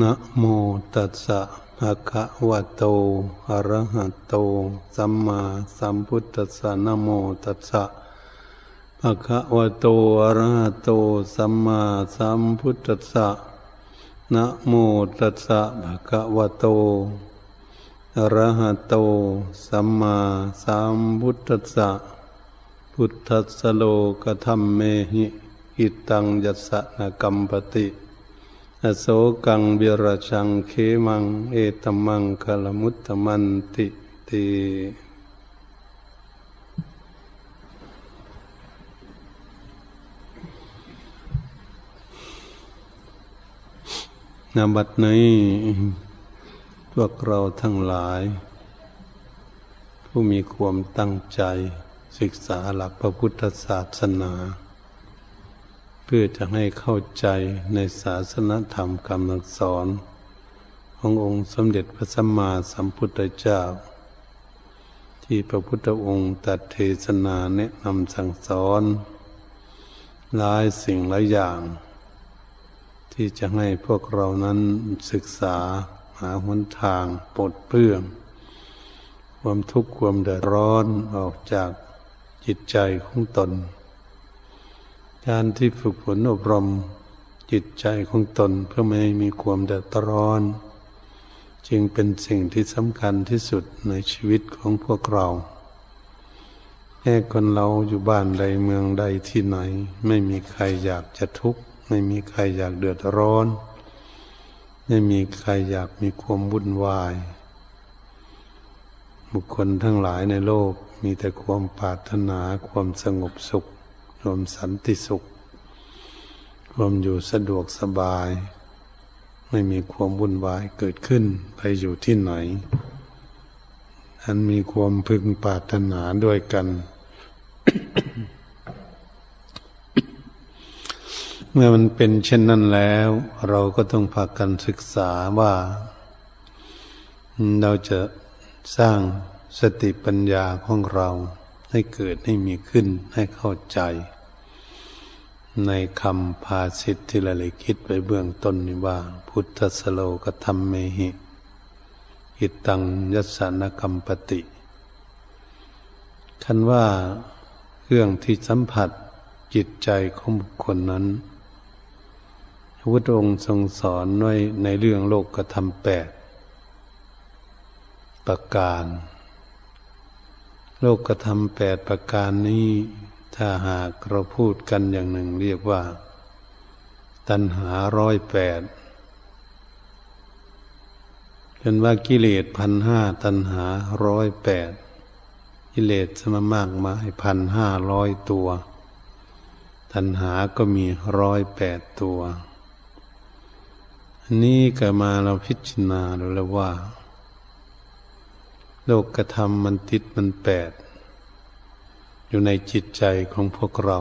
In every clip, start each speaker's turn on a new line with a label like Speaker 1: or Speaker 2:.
Speaker 1: นะโมตัสสะภะคะวะโต อะระหะโต สัมมาสัมพุทธัสสะนะโมตัสสะภะคะวะโต อะระหะโต สัมมาสัมพุทธัสสะนะโมตัสสะภะคะวะโต อะระหะโต สัมมาสัมพุทธัสสะ พุทธัสสโลกธรรมเมหิ อิตังยัสสะนะกัมปติ อโศกังวิรชังเคมัง เอตมังคลมุตตมันติตินบัดนี้พวกเราทั้งหลาย ผู้มีความตั้งใจศึกษาหลักพระพุทธศาสนา เพื่อจะให้เข้าใจในศาสนธรรมคำสอน ขององค์สมเด็จพระสัมมาสัมพุทธเจ้า ที่พระพุทธองค์ตัดเทศนาแนะนำสั่งสอน หลายสิ่งหลายอย่าง ที่จะให้พวกเรานั้นศึกษาหาหนทางปลดเปลื้องความทุกข์ความเดือดร้อนออกจากจิตใจของตน การที่ฝึกฝนอบรมจิตใจของตนเพื่อไม่ให้มีความเดือดร้อน จึงเป็นสิ่งที่สำคัญที่สุดในชีวิตของพวกเราแค่คนเราอยู่บ้านใดเมืองใดที่ไหน ไม่มีใครอยากจะทุกข์ ไม่มีใครอยากเดือดร้อน ไม่มีใครอยากมีความวุ่นวาย บุคคลทั้งหลายในโลกมีแต่ความปรารถนาความสงบสุข รวมสันติสุขรวมอยู่สะดวกสบาย ไม่มีความวุ่นวายเกิดขึ้นไปอยู่ที่ไหน อันมีความพึงปรารถนาด้วยกัน เมื่อมันเป็นเช่นนั้นแล้ว เราก็ต้องพากันศึกษาว่า เราจะสร้างสติปัญญาของเราให้เกิดให้มีขึ้นให้เข้าใจ ในคำภาสิทธิที่เราเลยคิดไปเบื้องต้นนี่ว่า พุทธสโลกธรรมเมหิอิตังยัสนกรรมปติคันว่าเรื่องที่สัมผัสจิตใจของบุคคลนั้นพระพุทธองค์ทรงสอนไว้ในเรื่องโลกกระทำแปดประการ โลกกระทำแปดประการนี้ ถ้าหากเราพูดกันอย่างหนึ่งเรียกว่า ตัณหาร้อยแปดเป็นว่ากิเลสพันห้าตัณหาร้อยแปดกิเลสสมมากมายพันห้าร้อยตัว ตัณหาก็มีร้อยแปดตัวอันนี้ก็มาเราพิจารณาดูแล้วว่า โลกกระทำมันติดมันแปด อยู่ในจิตใจของพวกเรา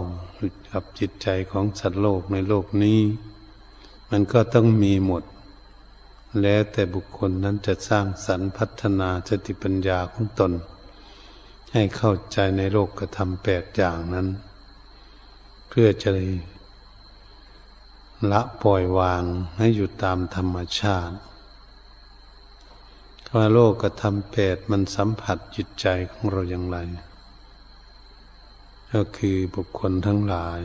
Speaker 1: กับจิตใจของสัตว์โลกในโลกนี้ มันก็ต้องมีหมด แล้วแต่บุคคลนั้นจะสร้างสรรพัฒนาสติปัญญาของตน ให้เข้าใจในโลกกระทำแปดอย่างนั้น เพื่อจะละปล่อยวางให้อยู่ตามธรรมชาติว่าโลกกระทำแปดมันสัมผัสจิตใจของเราอย่างไร ก็คือบุคคลทั้งหลาย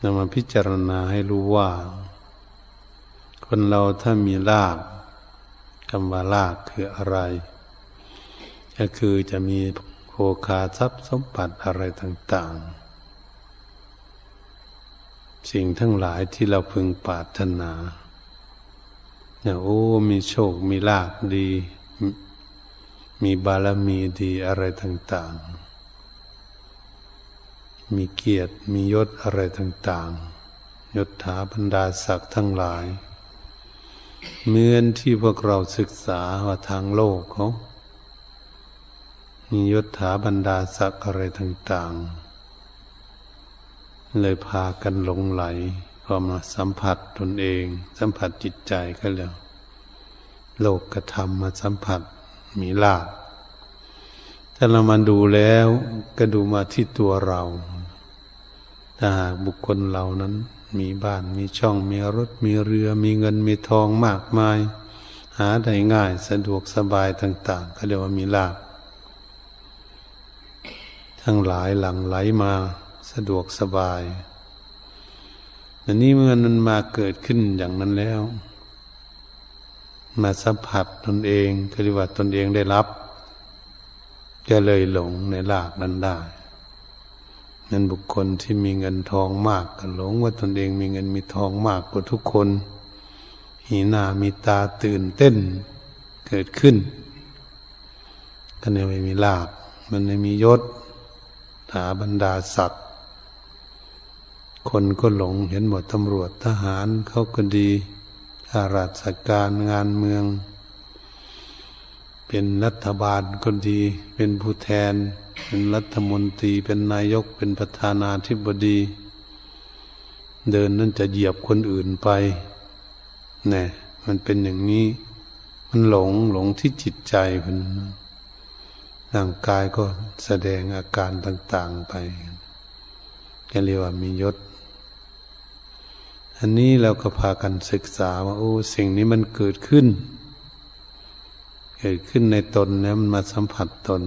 Speaker 1: นำมาพิจารณาให้รู้ว่า คนเราถ้ามีลาภคำว่าลาภคืออะไร ก็คือจะมีโภคาทรัพย์สมบัติอะไรต่าง ๆ สิ่งทั้งหลายที่เราพึงปรารถนาอย่างโอ้มีโชคมีลาภดี มีบารมีดีอะไรต่าง ๆ มีเกียรติมียศอะไรต่าง ๆ ยศถาบรรดาศักดิ์ทั้งหลาย เหมือนที่พวกเราศึกษาว่าทางโลกเขามียศถาบรรดาศักดิ์อะไรต่าง ๆ เลยพากันหลงไหลพอมาสัมผัสตนเอง สัมผัสจิตใจก็แล้ว โลกกระทำมาสัมผัสมีลาภ ถ้าเรามาดูแล้วก็ดูมาที่ตัวเราถ้าหากบุคคลเหล่านั้น มีบ้านมีช่องมีรถมีเรือมีเงินมีทองมากมาย หาได้ง่ายสะดวกสบายต่างๆเขาเรียกว่ามีลาภทั้งหลายหลังไหลมาสะดวกสบายอันนี้เมื่อมันมาเกิดขึ้นอย่างนั้นแล้ว มาสัมผัสตนเองก็เรียกว่าตนเองได้รับ จะเลยหลงในลากนั้นได้นั่นบุคคลที่มีเงินทองมากก็หลงว่าตนเองมีเงินมีทองมากกว่าทุกคน หีหน้ามีตาตื่นเต้นเกิดขึ้นก็เนี่ยไม่มีลาบ มันไม่มียศถาบรรดาศักดิ์คนก็หลงเห็นหมดตำรวจทหารเขาก็ดีข้าราชการงานเมือง เป็นรัฐบาลก็ดี เป็นผู้แทน เป็นรัฐมนตรี เป็นนายก เป็นประธานาธิบดี เดินนั่นจะเหยียบคนอื่นไปแน่มันเป็นอย่างนี้ มันหลงหลงที่จิตใจคนร่างกายก็แสดงอาการต่าง ๆไปก็เรียกว่ามียศ อันนี้เราก็พากันศึกษาว่าโอ้สิ่งนี้มันเกิดขึ้น เกิดขึ้นในตนแล้วมันมาสัมผัสตน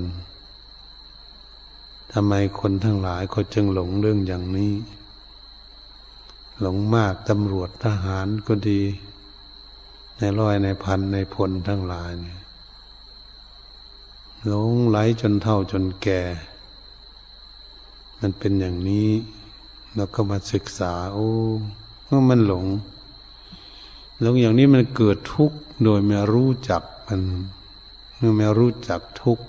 Speaker 1: ทำไมคนทั้งหลายเขาจึงหลงเรื่องอย่างนี้ หลงมากตำรวจทหารก็ดี ในร้อยในพันในพลทั้งหลายเนี่ยหลงไหลจนเท่าจนแก่ มันเป็นอย่างนี้เราก็มาศึกษา โอ้เมื่อมันหลง หลงอย่างนี้มันเกิดทุกข์โดยไม่รู้จักมัน เมื่อไม่รู้จักทุกข์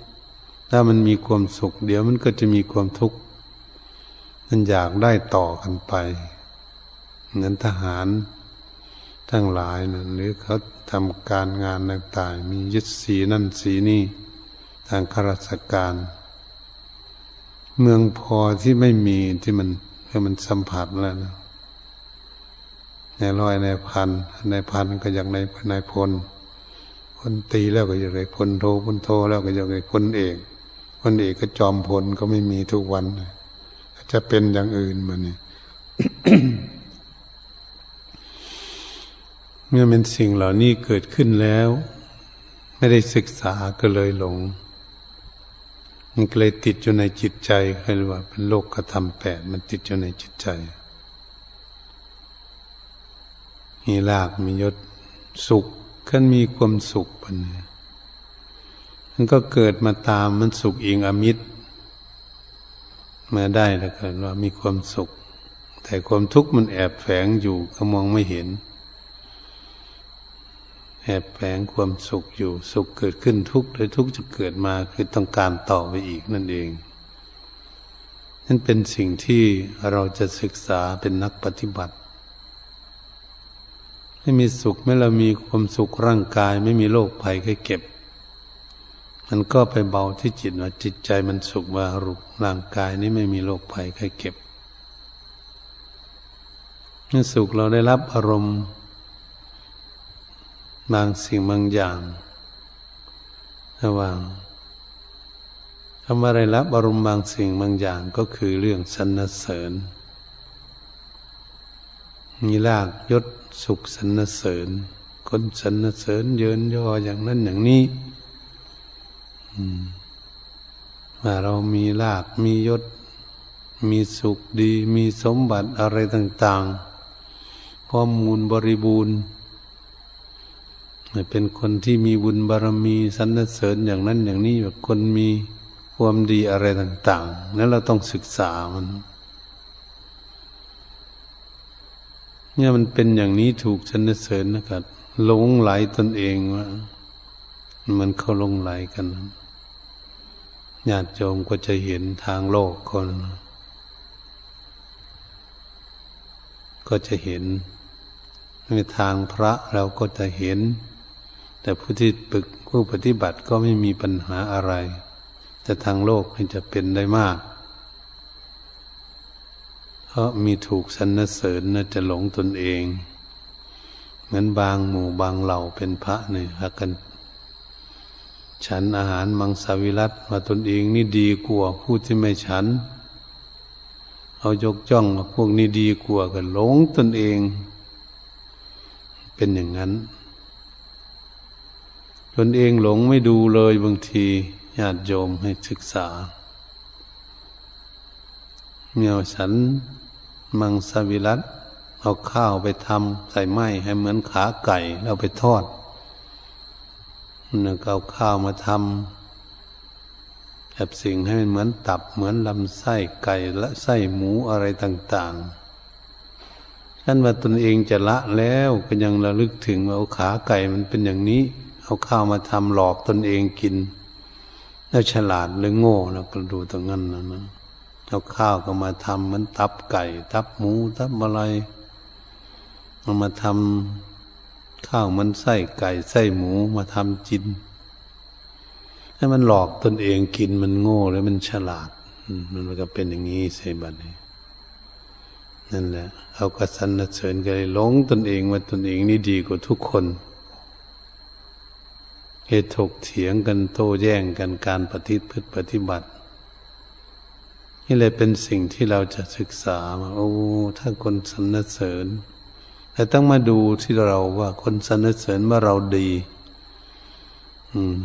Speaker 1: ถ้ามันมีความสุข เดี๋ยวมันก็จะมีความทุกข์ มันอยากได้ต่อกันไปเงินทหารทั้งหลายนะหรือเขาทำการงานต่างๆ มียึดสีนั่นสีนี่ทางข้าราชการ เมืองพอที่ไม่มีที่มันให้มันสัมผัสแล้วนะในร้อยในพันในพันก็อย่างในในพล พลตีแล้วก็อย่างไรพลโทพลโทแล้วก็อย่างไรพลเอกพลเอกก็จอมพลก็ไม่มีทุกวันจะเป็นอย่างอื่นมาเนี่ยเมื่อเป็นสิ่งเหล่านี้เกิดขึ้นแล้ว ไม่ได้ศึกษาก็เลยหลง มันก็เลยติดอยู่ในจิตใจเรียว่า เป็นโลกกระทำแปดมันติดอยู่ในจิตใจมีลากมียศสุข ขันมีความสุขปันมันก็เกิดมาตามมันสุขเองอมิตรมาได้แล้วก็ว่ามีความสุข แต่ความทุกข์มันแอบแฝงอยู่ก็มองไม่เห็น แอบแฝงความสุขอยู่ สุขเกิดขึ้นทุกข์โดยทุกข์จะเกิดมาคือต้องการต่อไปอีกนั่นเองนั่นเป็นสิ่งที่เราจะศึกษาเป็นนักปฏิบัติ ไม่มีสุขไม่เรามีความสุขร่างกาย ไม่มีโรคภัยแค่เก็บ มันก็ไปเบาที่จิตว่าจิตใจมันสุขว่ารุกร่างกายนี้ไม่มีโรคภัยแค่เก็บเมื่สุขเราได้รับอารมณ์ บางสิ่งบางอย่างระหว่างคำว่าได้รับอารมณ์บางสิ่งบางอย่างก็คือเรื่องสรรเสริญมีลากยศ สุขสรรเสริญ คนสรรเสริญเยินยออย่างนั้นอย่างนี้ว่าเรามีลาภมียศ มีสุขดี มีสมบัติอะไรต่างๆพร้อมมูลบริบูรณ์เป็นคนที่มีบุญบารมีสรรเสริญอย่างนั้นอย่างนี้แบบคนมีความดีอะไรต่าง ๆ นั้นเราต้องศึกษามัน เนี่ยมันเป็นอย่างนี้ถูกชันเสริญนะครับหลงไหลตนเองว่า มันเข้าลงไหลกันญาติโยมก็จะเห็นทางโลกคนก็จะเห็นในทางพระเราก็จะเห็น แต่ผู้ที่ปึกผู้ปฏิบัติก็ไม่มีปัญหาอะไร แต่ทางโลกมันจะเป็นได้มาก ราะมีถูกสรรเสริญน่าจะหลงตนเอง เหมือนบางหมู่บางเหล่าเป็นพระเนี่ยหากัน ฉันอาหารมังสวิรัตว่าตนเองนี่ดีกว่าผู้ที่ไม่ฉันเขายกจ้องพวกนี้ดีกว่ากันหลงตนเอง เป็นอย่างนั้น ตนเองหลงไม่ดูเลยบางทีญาติโยมให้ศึกษาเมียวฉัน มังสวิรัตเอาข้าวไปทำใส่ไม้ให้เหมือนขาไก่แล้วไปทอดเนี่ยเอาข้าวมาทำแบบสิ่งให้มันเหมือนตับเหมือนลำไส้ไก่และไส้หมูอะไรต่างๆท่านว่าตนเองจะละแล้วก็ยังระลึกถึงว่าเอาขาไก่มันเป็นอย่างนี้ เอาข้าวมาทำหลอกตนเองกิน แล้วฉลาดหรือโง่แล้วก็ดูตรงนั้นนะนะ เอาข้าวก็มาทำมันตับไก่ตับหมูตับอะไรมามาทำข้าวมันไส้ไก่ไส้หมูมาทำจินให้มันหลอกตนเองกินมันโง่แล้วมันฉลาด มันก็เป็นอย่างนี้ใช่บัดนี้นั่นแหละเอากระสันเสริญกันเลยหลงตนเองว่าตนเองนี่ดีกว่าทุกคนเหตุถกเถียงกันโต้แย้งกันการปฏิพฤติปฏิบัติ นี่เลยเป็นสิ่งที่เราจะศึกษามาโอ้ถ้าคนสรรเสริญแต่ต้องมาดูที่เราว่าคนสรรเสริญว่าเราดี อืม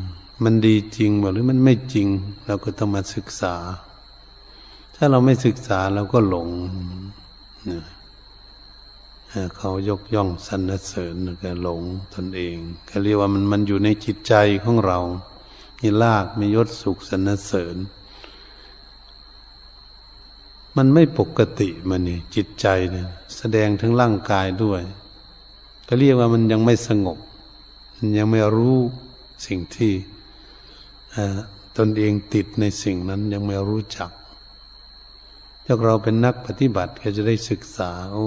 Speaker 1: มันดีจริงหรือมันไม่จริง เราก็ต้องมาศึกษา ถ้าเราไม่ศึกษาเราก็หลงเขายกย่องสรรเสริญก็หลงตนเองก็เรียกว่ามันมันอยู่ในจิตใจของเรามีลากมียศสุขสรรเสริญ มันไม่ปกติมันนี่จิตใจเนี่ยแสดงทั้งร่างกายด้วยก็เรียกว่ามันยังไม่สงบ มันยังไม่รู้สิ่งที่ตนเองติดในสิ่งนั้นยังไม่รู้จักถ้าเราเป็นนักปฏิบัติก็จะได้ศึกษา โอ้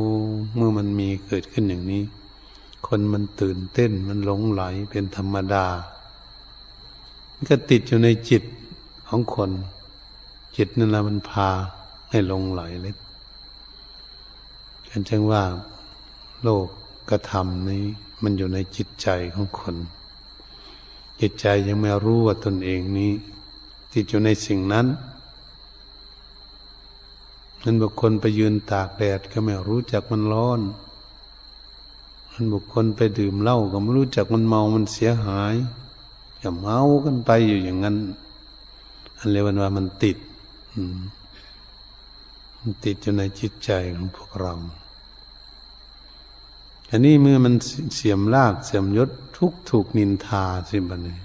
Speaker 1: เมื่อมันมีเกิดขึ้นอย่างนี้ คนมันตื่นเต้นมันหลงไหลเป็นธรรมดาก็ติดอยู่ในจิตของคน จิตนั่นแหละมันพา ให้ลงไหลเล็กกันจึงว่าโลกกระทำนี้มันอยู่ในจิตใจของคน จิตใจยังไม่รู้ว่าตนเองนี้ ติดอยู่ในสิ่งนั้นนั้นบุคคลไปยืนตากแดดก็ไม่รู้จักมันร้อนนั้นบุคคลไปดื่มเหล้าก็ไม่รู้จักมันเมามันเสียหายอย่าเมากันไปอยู่อย่างนั้น อันเรียกว่ามันติด อืม ติดอยู่ในจิตใจของพวกเรา อันนี้เมื่อมันเสียมลากเสียมยศทุกถูกนินทาสิบันนี้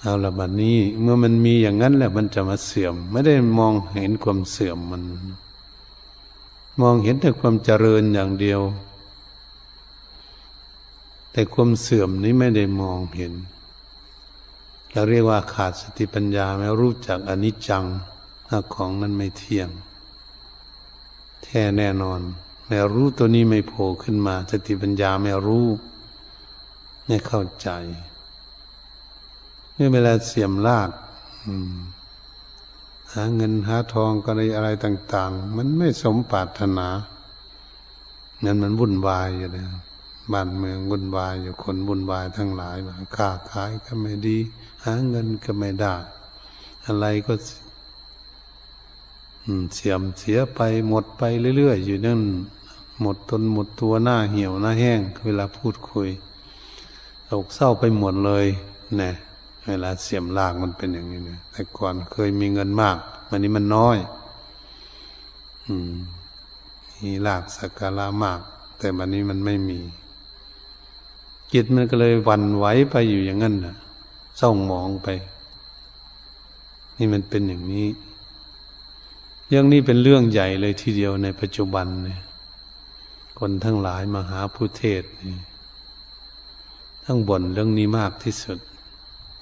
Speaker 1: เอาละบัดนี้ เมื่อมันมีอย่างนั้นแหละมันจะมาเสื่อม ไม่ได้มองเห็นความเสื่อมมัน มองเห็นแต่ความเจริญอย่างเดียว แต่ความเสื่อมนี้ไม่ได้มองเห็นเราเรียกว่าขาดสติปัญญาไม่รู้จักอนิจจัง ถ้าของนั้นไม่เที่ยง แท้แน่นอน แม้รู้ตัวนี้ไม่โผล่ขึ้นมาสติปัญญาไม่รู้ไม่เข้าใจเมื่อเวลาเสียมลากหาเงินหาทองก็อะไรอะไรต่าง ๆ มันไม่สมปรารถนาเงินมันวุ่นวายอยู่เลยบ้านเมืองวุ่นวายอยู่คนวุ่นวายทั้งหลายค้าขายก็ไม่ดี หาเงินก็ไม่ได้ อะไรก็ เสียมเสียไปหมดไปเรื่อยๆ อยู่นั่น หมดตนหมดตัวหน้าเหี่ยวหน้าแห้ง เวลาพูดคุยตกเศร้าไปหมดเลยนี่ยเวลาเสียมลากมันเป็นอย่างนี้นี่ยแต่ก่อนเคยมีเงินมากวันนี้มันน้อย อืมมีลากสักการะมาก แต่วันนี้มันไม่มีจิตมันก็เลยวันไหวไปอยู่อย่างนั้นนะเศร้าหมองไป นี่มันเป็นอย่างนี้ เรื่องนี้เป็นเรื่องใหญ่เลยทีเดียวในปัจจุบันเนี่ยคนทั้งหลายมาหาผู้เทศน์ทั้งบ่นเรื่องนี้มากที่สุด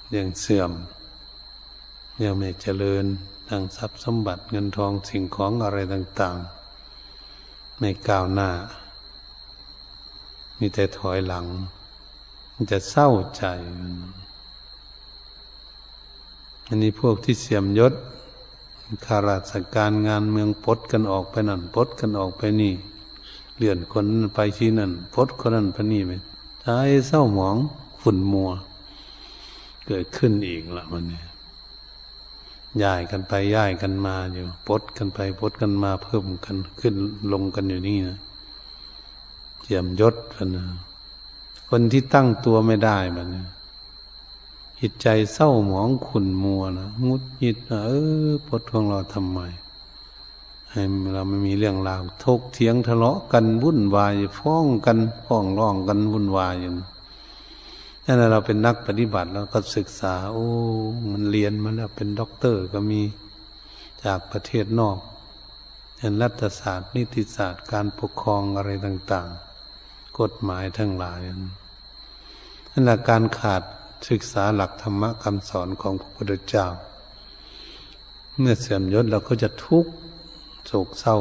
Speaker 1: เรื่องเสื่อมเรื่องไม่เจริญทางทรัพย์สมบัติเงินทองสิ่งของอะไรต่าง ๆ ไม่ก้าวหน้า มีแต่ถอยหลัง มันจะเศร้าใจ อันนี้พวกที่เสียมยศ ข้าราชการงานเมืองพดกันออกไปนั่นพดกันออกไปนี่เลื่อนคนไปที่นั่นพดคนนั้นไปนี่ไปท้ายเศร้าหมองฝุ่นมัว เกิดขึ้นอีกละมันเนี่ยย้ายกันไปย้ายกันมาอยู่ปดกันไปปดกันมาเพิ่มกันขึ้นลงกันอยู่นี่นะเจียมยศกันนะคนที่ตั้งตัวไม่ได้มันนะ จิตใจเศร้าหมองขุ่นมัวนะงุดหงิดนะเออปดของเราทำไมให้เราไม่มีเรื่องราวทกเถียงทะเลาะกันวุ่นวายฟ้องกันฟ้องร้องกันวุ่นวายอยู่นั่นเราเป็นนักปฏิบัติแล้วก็ศึกษา โอ้ มันเรียนมาแล้วเป็นด็อกเตอร์ก็มีจากประเทศนอกเห็นรัฐศาสตร์นิติศาสตร์การปกครองอะไรต่าง ๆ กฎหมายทั้งหลายนั่นแหละการขาด ศึกษาหลักธรรมะคำสอนของพระพุทธเจ้า เมื่อเสื่อมยศเราก็จะทุกข์โศกเศร้า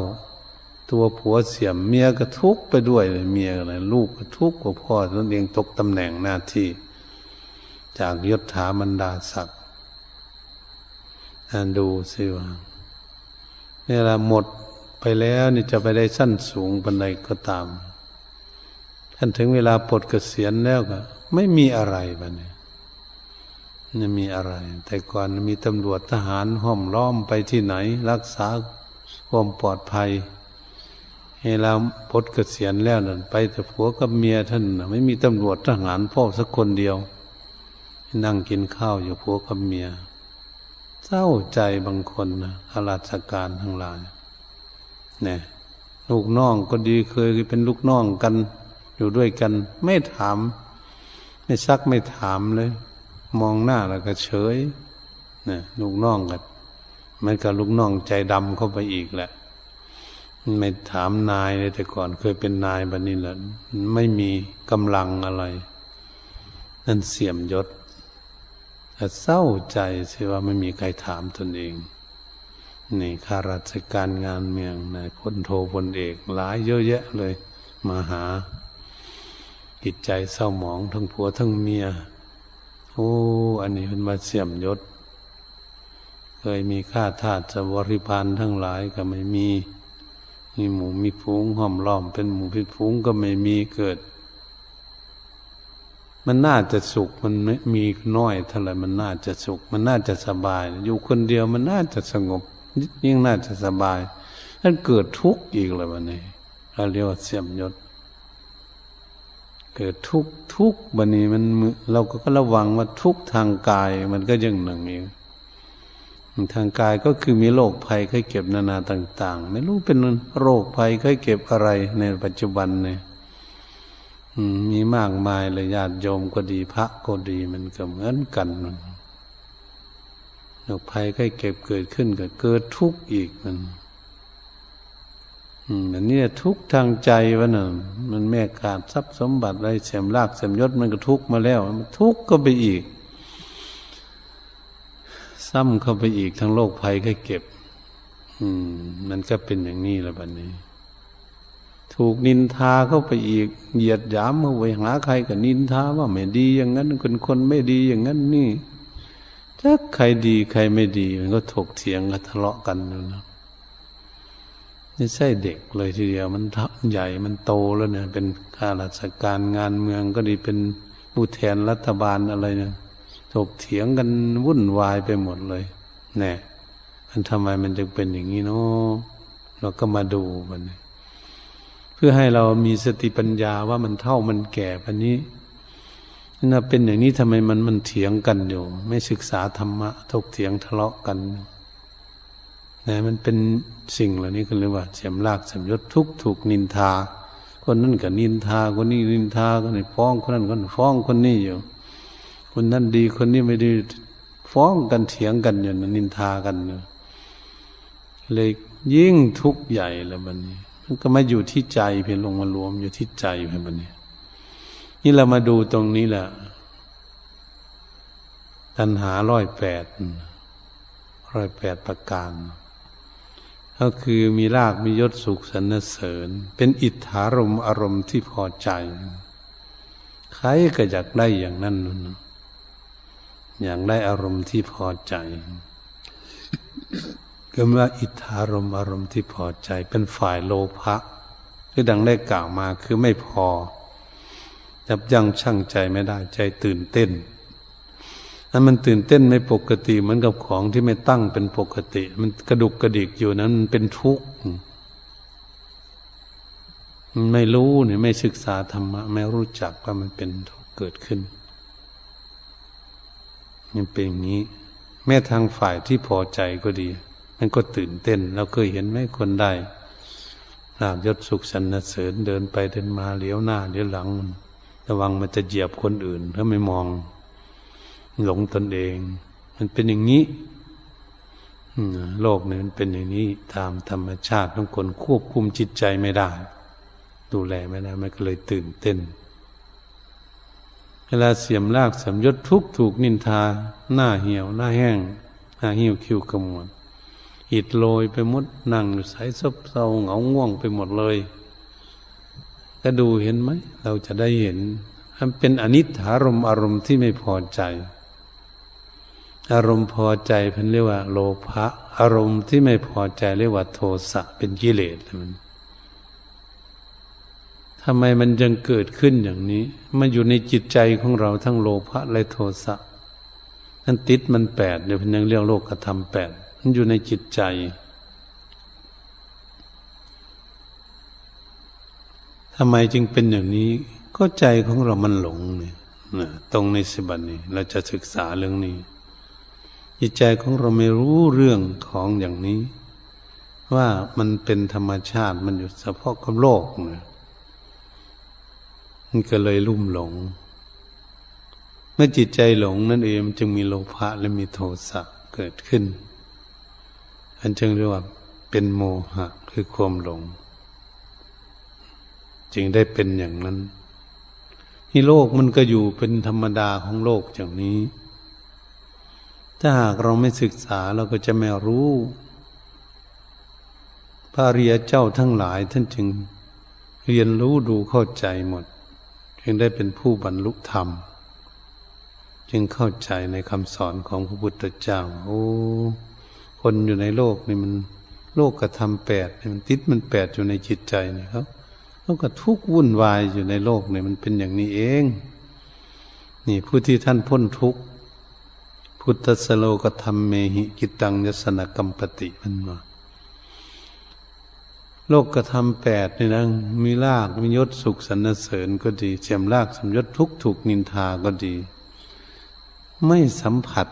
Speaker 1: ตัวผัวเสียมเมียก็ทุกข์ไปด้วยเลยเมียอะไรลูกก็ทุกข์กว่าพ่อตนเองตกตำแหน่งหน้าที่ จากยศถาบรรดาศักดิ์ดูสิว่าเนี่ยละหมดไปแล้วนี่จะไปได้สั้นสูงบันไดก็ตามท่านถึงเวลาปลดเกษียณแล้วก็ ไม่มีอะไรบ้านี่ ไม่มีอะไร แต่ก่อนมีตำรวจทหารห้อมล้อมไปที่ไหน รักษาความปลอดภัยให้เราพดเกษียณแล้วนั่นไปแต่ผัวกับเมียท่านไม่มีตำรวจทหารพ่อสักคนเดียว นั่งกินข้าวอยู่ผัวกับเมียเศร้าใจบางคนนะข้าราชการทั้งหลายเนี่ยลูกน้องก็ดีเคยเป็นลูกน้องกัน อยู่ด้วยกัน ไม่ถาม ไม่ซักไม่ถามเลย มองหน้าแล้วก็เฉยนี่ยลูกน้องกันมันก็ลูกน้องใจดำเข้าไปอีกแหละไม่ถามนายเลยแต่ก่อนเคยเป็นนายแบบนี้แหละไม่มีกำลังอะไร นั่นเสียมยศเศร้าใจสิว่าไม่มีใครถามตนเอง นี่ข้าราชการงานเมืองนายพลโทพลเอกหลายเยอะแยะเลย มาหาจิตใจเศร้าหมองทั้งผัวทั้งเมีย โอ้ อันนี้เป็นมาเสียมยศ เคยมีข้าทาสบริพานทั้งหลายก็ไม่มี มีหมูมีฟูงห้อมล้อม เป็นหมูพิฟูงก็ไม่มีเกิด มันน่าจะสุขมันมีน้อยเท่าไรมันน่าจะสุข มันน่าจะสบาย อยู่คนเดียวมันน่าจะสงบ ยิ่งน่าจะสบายนั่นเกิดทุกข์อีกเลยวันนี้เราเรียกว่าเสียมยศ เกิดทุกทุกบันนี้มันเราก็ระวังว่าทุกทางกายมันก็ยังหนึ่งเองทางกายก็คือมีโรคภัยไข้เก็บนานาต่าง ๆ ไม่รู้เป็นโรคภัยไข้เก็บอะไรในปัจจุบันเนี่ยมีมากมายเลยญาติโยมก็ดีพระก็ดีมันก็เหมือนกันโรคภัยไข้เก็บเกิดขึ้นก็เกิดทุกข์อีกมัน อันนี้ทุกทางใจวะเน่ะมันแม่ขาดทรัพย์สมบัติอะไรเสียมรากเสียมยศมันก็ทุกมาแล้วมันทุกก็ไปอีก ซ้ำเข้าไปอีกทั้งโลกภัยก็เก็บ อืม มันก็เป็นอย่างนี้แล้วบัดนนี้ ถูกนินทาเข้าไปอีก เหยียดหยามมาไปหาใครกับนินทาว่าไม่ดีอย่างนั้นคนคนไม่ดีอย่างนั้นนี่ถ้าใครดีใครไม่ดี มันก็ถกเถียงกันทะเลาะกันนะ นี่ใช่เด็กเลยทีเดียว มันทับใหญ่มันโตแล้วเนี่ย เป็นข้าราชการงานเมืองก็ดีเป็นผู้แทนรัฐบาลอะไรเนี่ยถกเถียงกันวุ่นวายไปหมดเลยแน่มันทำไมมันจึงเป็นอย่างนี้เนาะเราก็มาดูมันเพื่อให้เรามีสติปัญญาว่ามันเท่ามันแก่พันนี้น่าเป็นอย่างนี้ทำไมมันมันเถียงกันอยู่ ไม่ศึกษาธรรมะถกเถียงทะเลาะกัน นะมันเป็นสิ่งเหล่านี้ก็เรียกว่าเสียมลากเสียมยศทุกถูกนินทา คนนั้นก็นินทา คนนี้นินทาคนนี้ฟ้องคนนั้นคนฟ้องคนนี้อยู่ คนนั้นดีคนนี้ไม่ดีฟ้องกันเถียงกันอยู่นินทากันเลยยิ่งทุกข์ใหญ่แล้วบันนี้ มันก็มาอยู่ที่ใจเพียงลงมารวมอยู่ที่ใจเพียงบันนี้ นี่เรามาดูตรงนี้แหละตัณหาร้อยแปดร้อยแปดประการ ก็คือมีรากมียศสุขสรรเสริญ เป็นอิทธารมอารมณ์ที่พอใจ ใครก็อยากได้อย่างนั้นนั่นอย่างได้อารมณ์ที่พอใจก็ว่าอิทธารมอารมณ์ที่พอใจ เป็นฝ่ายโลภะคือดังได้กล่าวมาคือไม่พอจับยั้งชั่งใจไม่ได้ใจตื่นเต้น นั้นมันตื่นเต้นไม่ปกติเหมือนกับของที่ไม่ตั้งเป็นปกติ มันกระดุกกระดิกอยู่นั้นมันเป็นทุกข์ไม่รู้เนี่ยไม่ศึกษาธรรมะไม่รู้จักว่ามันเป็นทุกข์เกิดขึ้นมันเป็นอย่างนี้ แม้ทางฝ่ายที่พอใจก็ดี มันก็ตื่นเต้นเราเคยเห็นไหมคนได้ลาบยศสุขสรรเสริญเดินไปเดินมาเลี้ยวหน้าเลี้ยวหลัง ระวังมันจะเหยียบคนอื่นถ้าไม่มอง หลงตนเอง มันเป็นอย่างนี้โลกนี้มันเป็นอย่างนี้ตามธรรมชาติของคนควบคุมจิตใจไม่ได้ ดูแลไม่ได้มันก็เลยตื่นเต้น เวลาเสียมลากสมยศทุกถูกนินทา หน้าเหี่ยว หน้าแห้ง หน้าหิวคิ้วขมวดอิดโรยไปหมดนั่งสายซบเศร้าเหงาง่วงไปหมดเลยก็ดูเห็นไหม เราจะได้เห็นมันเป็นอนิจฐารมอารมณ์ที่ไม่พอใจ อารมณ์พอใจเพิ่นเรียกว่า โลภะอารมณ์ที่ไม่พอใจเรียกว่าโทสะเป็นกิเลสมันทำไมมันยังเกิดขึ้นอย่างนี้ มันอยู่ในจิตใจของเราทั้งโลภะและโทสะนั่นติดมันแปดเดี๋ยวพิ่นยังเรียกโลกกระทำแปดมันอยู่ในจิตใจ ทำไมจึงเป็นอย่างนี้ ก็ใจของเรามันหลงเนี่ยตรงในสิบันนี้ เราจะศึกษาเรื่องนี้ จิตใจของเราไม่รู้เรื่องของอย่างนี้ ว่ามันเป็นธรรมชาติมันอยู่เฉพาะกับโลกเนี่ยมันก็เลยลุ่มหลง เมื่อจิตใจหลงนั่นเองมันจึงมีโลภะและมีโทสะเกิดขึ้น อันจึงเรียกว่าเป็นโมหะคือความหลง จึงได้เป็นอย่างนั้นที่โลกมันก็อยู่เป็นธรรมดาของโลกอย่างนี้ ถ้าหากเราไม่ศึกษาเราก็จะไม่รู้ พระเรียเจ้าทั้งหลายท่านจึงเรียนรู้ดูเข้าใจหมด จึงได้เป็นผู้บรรลุธรรม จึงเข้าใจในคำสอนของพระพุทธเจ้าโอ้คนอยู่ในโลกนี่มันโลกกระทำแปดมันติดมันแปดอยู่ในจิตใจนี่ครับเขาก็ทุกวุ่นวายอยู่ในโลกนี่มันเป็นอย่างนี้เอง นี่ผู้ที่ท่านพ้นทุกข์ พุทธสโลกธรรมเมหิกิตังยสนกรรมปติมันมาโลกกระทำแปดนี่นะมีลากมียศสุขสรรเสริญก็ดีเจียมลากสมยศทุกถูกนินทาก็ดี ไม่สัมผัส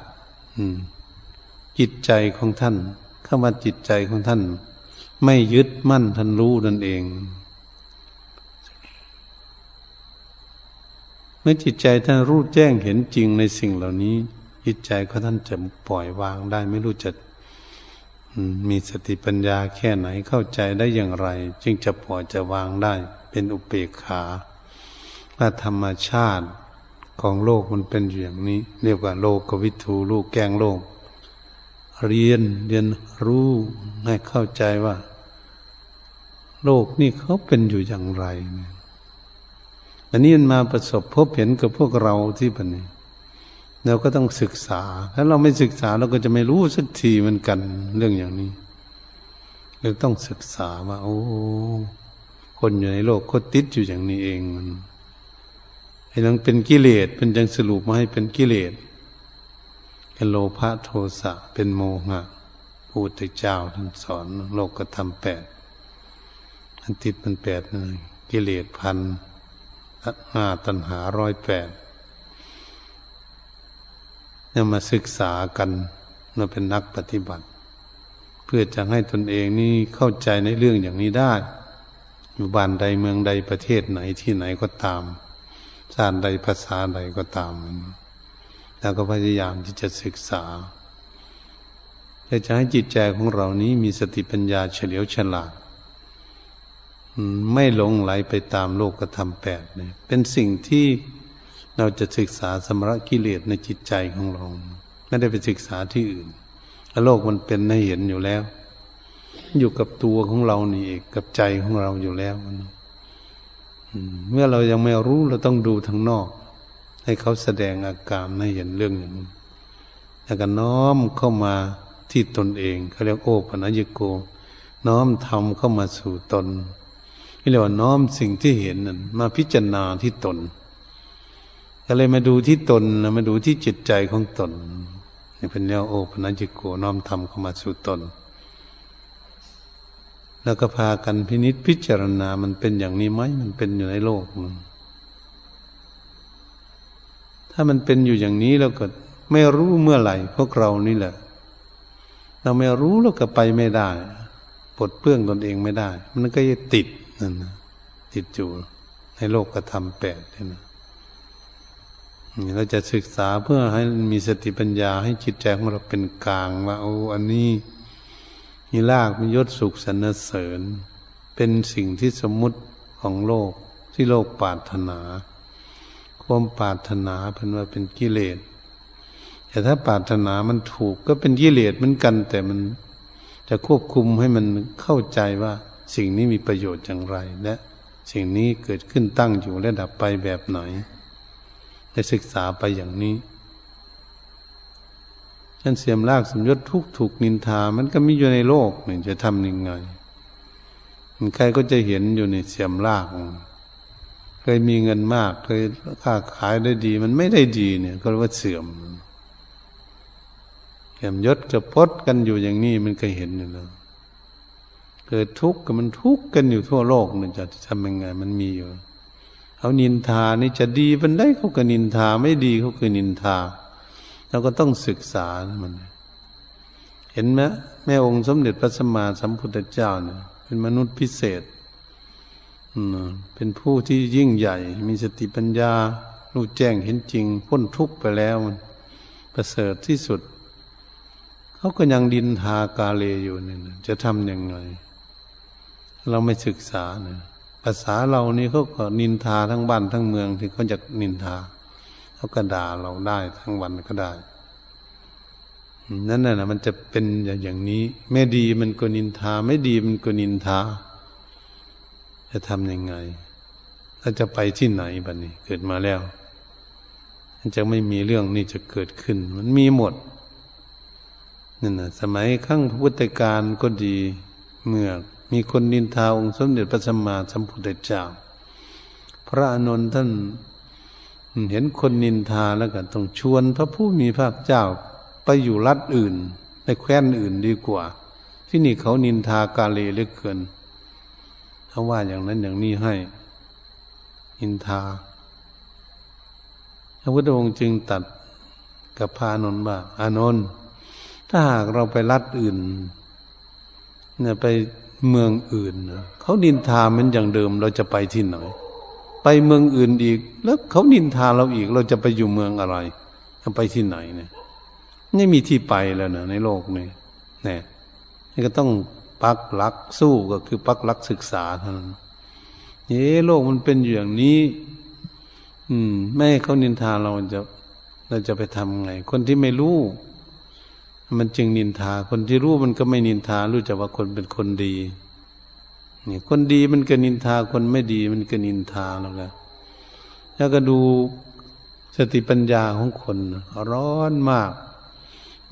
Speaker 1: จิตใจของท่านเข้ามาจิตใจของท่าน ไม่ยึดมั่นท่านรู้นั่นเอง เมื่อจิตใจท่านรู้แจ้งเห็นจริงในสิ่งเหล่านี้ จิตใจของท่านจะปล่อยวางได้ไม่รู้จะมีสติปัญญาแค่ไหนเข้าใจได้อย่างไร จึงจะปล่อยจะวางได้ เป็นอุเบกขาว่าธรรมชาติของโลกมันเป็นอย่างนี้ เรียกว่าโลกวิถูลูกแกงโลก เรียนเรียนรู้ให้เข้าใจว่า โลกนี่เขาเป็นอยู่อย่างไรอันนี้มันมาประสบพบเห็นกับพวกเราที่ปนี้ เราก็ต้องศึกษา ถ้าเราไม่ศึกษาเราก็จะไม่รู้สักทีเหมือนกัน เรื่องอย่างนี้เราต้องศึกษาว่าโอ้ คนอยู่ในโลกเขาติดอยู่อย่างนี้เองมันไอ้นั่นเป็นกิเลสเป็นจังสรุปมาให้เป็นกิเลสเป็นโลภะโทสะเป็นโมหะพูดแต่เจ้าท่านสอน โลกก็ทำแปดอันติดมันแปดนะกิเลสพันห้าตัณหาร้อยแปด เนี่ยมาศึกษากันเราเป็นนักปฏิบัติ เพื่อจะให้ตนเองนี่เข้าใจในเรื่องอย่างนี้ได้ อยู่บ้านใดเมืองใดประเทศไหนที่ไหนก็ตามชาติใดภาษาใดก็ตามแล้วก็พยายามที่จะศึกษาจะให้จิตใจของเรานี้มีสติปัญญาเฉลียวฉลาดไม่หลงไหลไปตามโลกธรรมแปดเนี่ยเป็นสิ่งที่ เราจะศึกษาสมรกิเลสในจิตใจของเรา ไม่ได้ไปศึกษาที่อื่นโลกมันเป็นให้เห็นอยู่แล้ว อยู่กับตัวของเรานี่เองกับใจของเราอยู่แล้วเมื่อเรายังไม่รู้เราต้องดูทางนอก ให้เขาแสดงอาการให้เห็นเรื่องอย่างนี้แล้วก็น้อมเข้ามาที่ตนเองเขาเรียกโอปัญญโก น้อมทำเข้ามาสู่ตนนี่เรียกว่าน้อมสิ่งที่เห็นนั้นมาพิจารณาที่ตน ก็เลยมาดูที่ตนมาดูที่จิตใจของตนนี่เป็นเรื่องโอปัญญิโกน้อมทำเข้ามาสู่ตน แล้วก็พากันพินิษพิจารณามันเป็นอย่างนี้ไหมมันเป็นอยู่ในโลกถ้ามันเป็นอยู่อย่างนี้แล้วก็ไม่รู้เมื่อไหร่ พวกเรานี่แหละ เราไม่รู้แล้วก็ไปไม่ได้ปลดเปลื้องตนเองไม่ได้ มันก็จะติดนั่นนะติดอยู่ในโลกกระทำแปดนี่นะ เราจะศึกษาเพื่อให้มีสติปัญญาให้จิตใจของเราเป็นกลางว่าโอ้อันนี้มีลากมียศสุขสรรเสริญ เป็นสิ่งที่สมมุติของโลกที่โลกปรารถนา ความปรารถนาเป็นว่าเป็นกิเลสแต่ถ้าปรารถนามันถูกก็เป็นกิเลสเหมือนกัน แต่มันจะควบคุมให้มันเข้าใจว่าสิ่งนี้มีประโยชน์อย่างไร และสิ่งนี้เกิดขึ้นตั้งอยู่และดับไปแบบไหน ได้ศึกษาไปอย่างนี้ฉันเสียมรากสมยศทุกถูกนินทา มันก็มีอยู่ในโลกหนึ่งจะทำยังไงใครก็จะเห็นอยู่ในเสียมราก เคยมีเงินมาก เคยค้าขายได้ดี มันไม่ได้ดีเนี่ย ก็เรียกว่าเสื่อมเสียมยศจะพดกันอยู่อย่างนี้มันก็เห็นอยู่แล้วเกิดทุกข์ก็มันทุกข์กันอยู่ทั่วโลกเนี่ยจะทำยังไง มันมีอยู่ เขานินทานี่จะดีมันได้เขาก็นินทาไม่ดีเขาคือนินทาเราก็ต้องศึกษามัน เห็นไหมแม่องค์สมเด็จพระสัมมาสัมพุทธเจ้าเนี่ยเป็นมนุษย์พิเศษเป็นผู้ที่ยิ่งใหญ่ มีสติปัญญารู้แจ้งเห็นจริง พ้นทุกข์ไปแล้วมัน ประเสริฐที่สุด เขาก็ยังดินทากาเลอยู่เนี่ยจะทำยังไง เราไม่ศึกษาเนี่ย ภาษาเรานี่เขาก็นินทาทั้งบ้านทั้งเมืองที่เขาจะนินทาเขาก็ด่าเราได้ทั้งวันก็ได้ นั่นน่ะมันจะเป็นอย่างนี้ ไม่ดีมันก็นินทา ไม่ดีมันก็นินทา จะทำยังไงถ้าจะไปที่ไหนบัดนี้ เกิดมาแล้วมันจะไม่มีเรื่องนี้จะเกิดขึ้น มันมีหมดนั่นน่ะสมัยขั้งพุทธการก็ดีเมื่อ มีคนนินทาองค์สมเด็จพระสัมมาสัมพุทธเจ้า พระอนุนท่านเห็นคนนินทาแล้วก็ต้องชวนพระผู้มีพระเจ้าไปอยู่รัฐอื่น ในแคว้นอื่นดีกว่า ที่นี่เขานินทากาเลเลือกเกินเขาว่าอย่างนั้นอย่างนี้ให้ นินทาพระพุทธองค์จึงตัดกับพานนท์ว่าอานนท์ถ้าหากเราไปรัฐอื่นเนี่ยไป เมืองอื่นเขานินทามันอย่างเดิมเราจะไปที่ไหน ไปเมืองอื่นอีก แล้วเขานินทาเราอีกเราจะไปอยู่เมืองอะไรจะไปที่ไหนเนี่ยไม่มีที่ไปแล้วนะในโลกนี้เนี่ยนี่ก็ต้องปักหลักสู้ก็คือปักหลักศึกษาเท่านั้นเฮ้โลกมันเป็นอย่างนี้ อืม ไม่ให้เขานินทาเราจะ เราจะไปทำไง คนที่ไม่รู้ มันจึงนินทา คนที่รู้มันก็ไม่นินทา รู้จักว่าคนเป็นคนดีนี่คนดีมันก็นินทา คนไม่ดีมันก็นินทาแล้วก็แล้วก็ดูสติปัญญาของคนร้อนมาก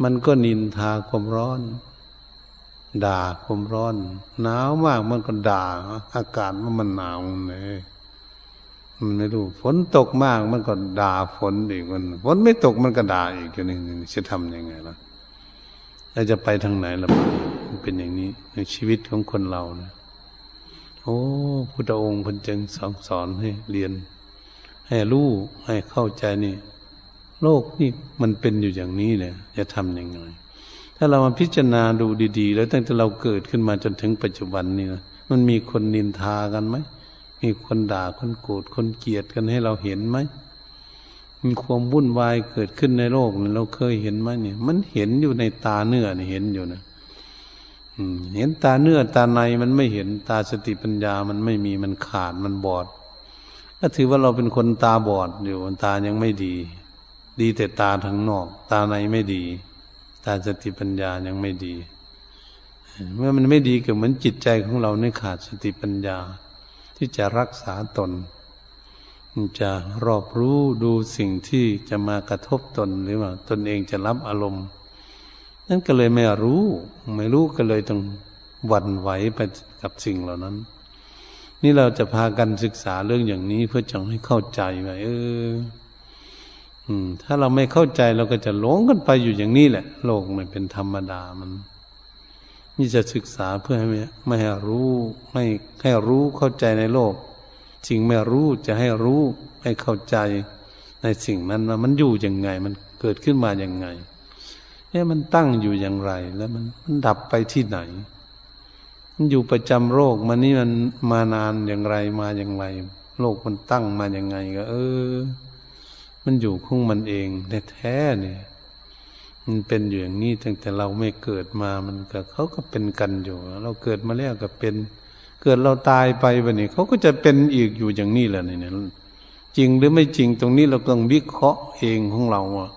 Speaker 1: มันก็นินทาความร้อน ด่าความร้อน หนาวมากมันก็ด่า อากาศมันมันหนาวเลยมันไม่รู้ฝนตกมากมันก็ด่าฝนอีกมันฝนไม่ตกมันก็ด่าอีกอยู่นี่จะทำยังไงล่ะ เราจะไปทางไหนล่ะมันเป็นอย่างนี้ในชีวิตของคนเรานะโอ้พุทธองค์พันจึงสอนสอนให้เรียน ให้รู้ให้เข้าใจนี่ โลกนี่มันเป็นอยู่อย่างนี้เนี่ยจะทำยังไง ถ้าเรามาพิจารณาดูดีๆ แล้วตั้งแต่เราเกิดขึ้นมาจนถึงปัจจุบันนี่นะมันมีคนนินทากันไหมมีคนด่าคนโกรธคนเกลียดกันให้เราเห็นไหม มีความวุ่นวายเกิดขึ้นในโลกเราเคยเห็นไหมเนี่ย มันเห็นอยู่ในตาเนื้อเนี่ยเห็นอยู่นะเห็นตาเนื้อตาในมันไม่เห็นตาสติปัญญามันไม่มีมันขาดมันบอด ก็ถือว่าเราเป็นคนตาบอดอยู่ตายังไม่ดี ดีแต่ตาทางนอก ตาในไม่ดี ตาสติปัญญายังไม่ดี เมื่อมันไม่ดีก็เหมือนจิตใจของเราในขาดสติปัญญา ที่จะรักษาตน จะรอบรู้ดูสิ่งที่จะมากระทบตนหรือว่า ตนเองจะรับอารมณ์ นั่นก็เลยไม่รู้ ไม่รู้ก็เลยต้องหวั่นไหวไปกับสิ่งเหล่านั้น นี่เราจะพากันศึกษาเรื่องอย่างนี้เพื่อจะให้เข้าใจว่าเออถ้าเราไม่เข้าใจเราก็จะหลงกันไปอยู่อย่างนี้แหละ โลกมันเป็นธรรมดามัน นี่จะศึกษาเพื่อให้ไม่ให้รู้ให้ให้รู้เข้าใจในโลก สิ่งไม่รู้จะให้รู้ให้เข้าใจในสิ่งนั้นว่ามันอยู่ยังไง มันเกิดขึ้นมาอย่างไง เนี่ยมันตั้งอยู่อย่างไร แล้วมันมันดับไปที่ไหน มันอยู่ประจำโรคมันนี่มันมานานอย่างไรมาอย่างไรโลกมันตั้งมาอย่างไงก็ เออ มันอยู่ของมันเองแท้ๆเนี่ยมันเป็นอยู่อย่างนี้ตั้งแต่เราไม่เกิดมามันก็เขาก็เป็นกันอยู่ เราเกิดมาแล้วก็เป็น เกิดเราตายไปวันนี้เขาก็จะเป็นอีกอยู่อย่างนี้แหละเนี่ยจริงหรือไม่จริงตรงนี้เราต้องวิเคราะห์เองของเราอะ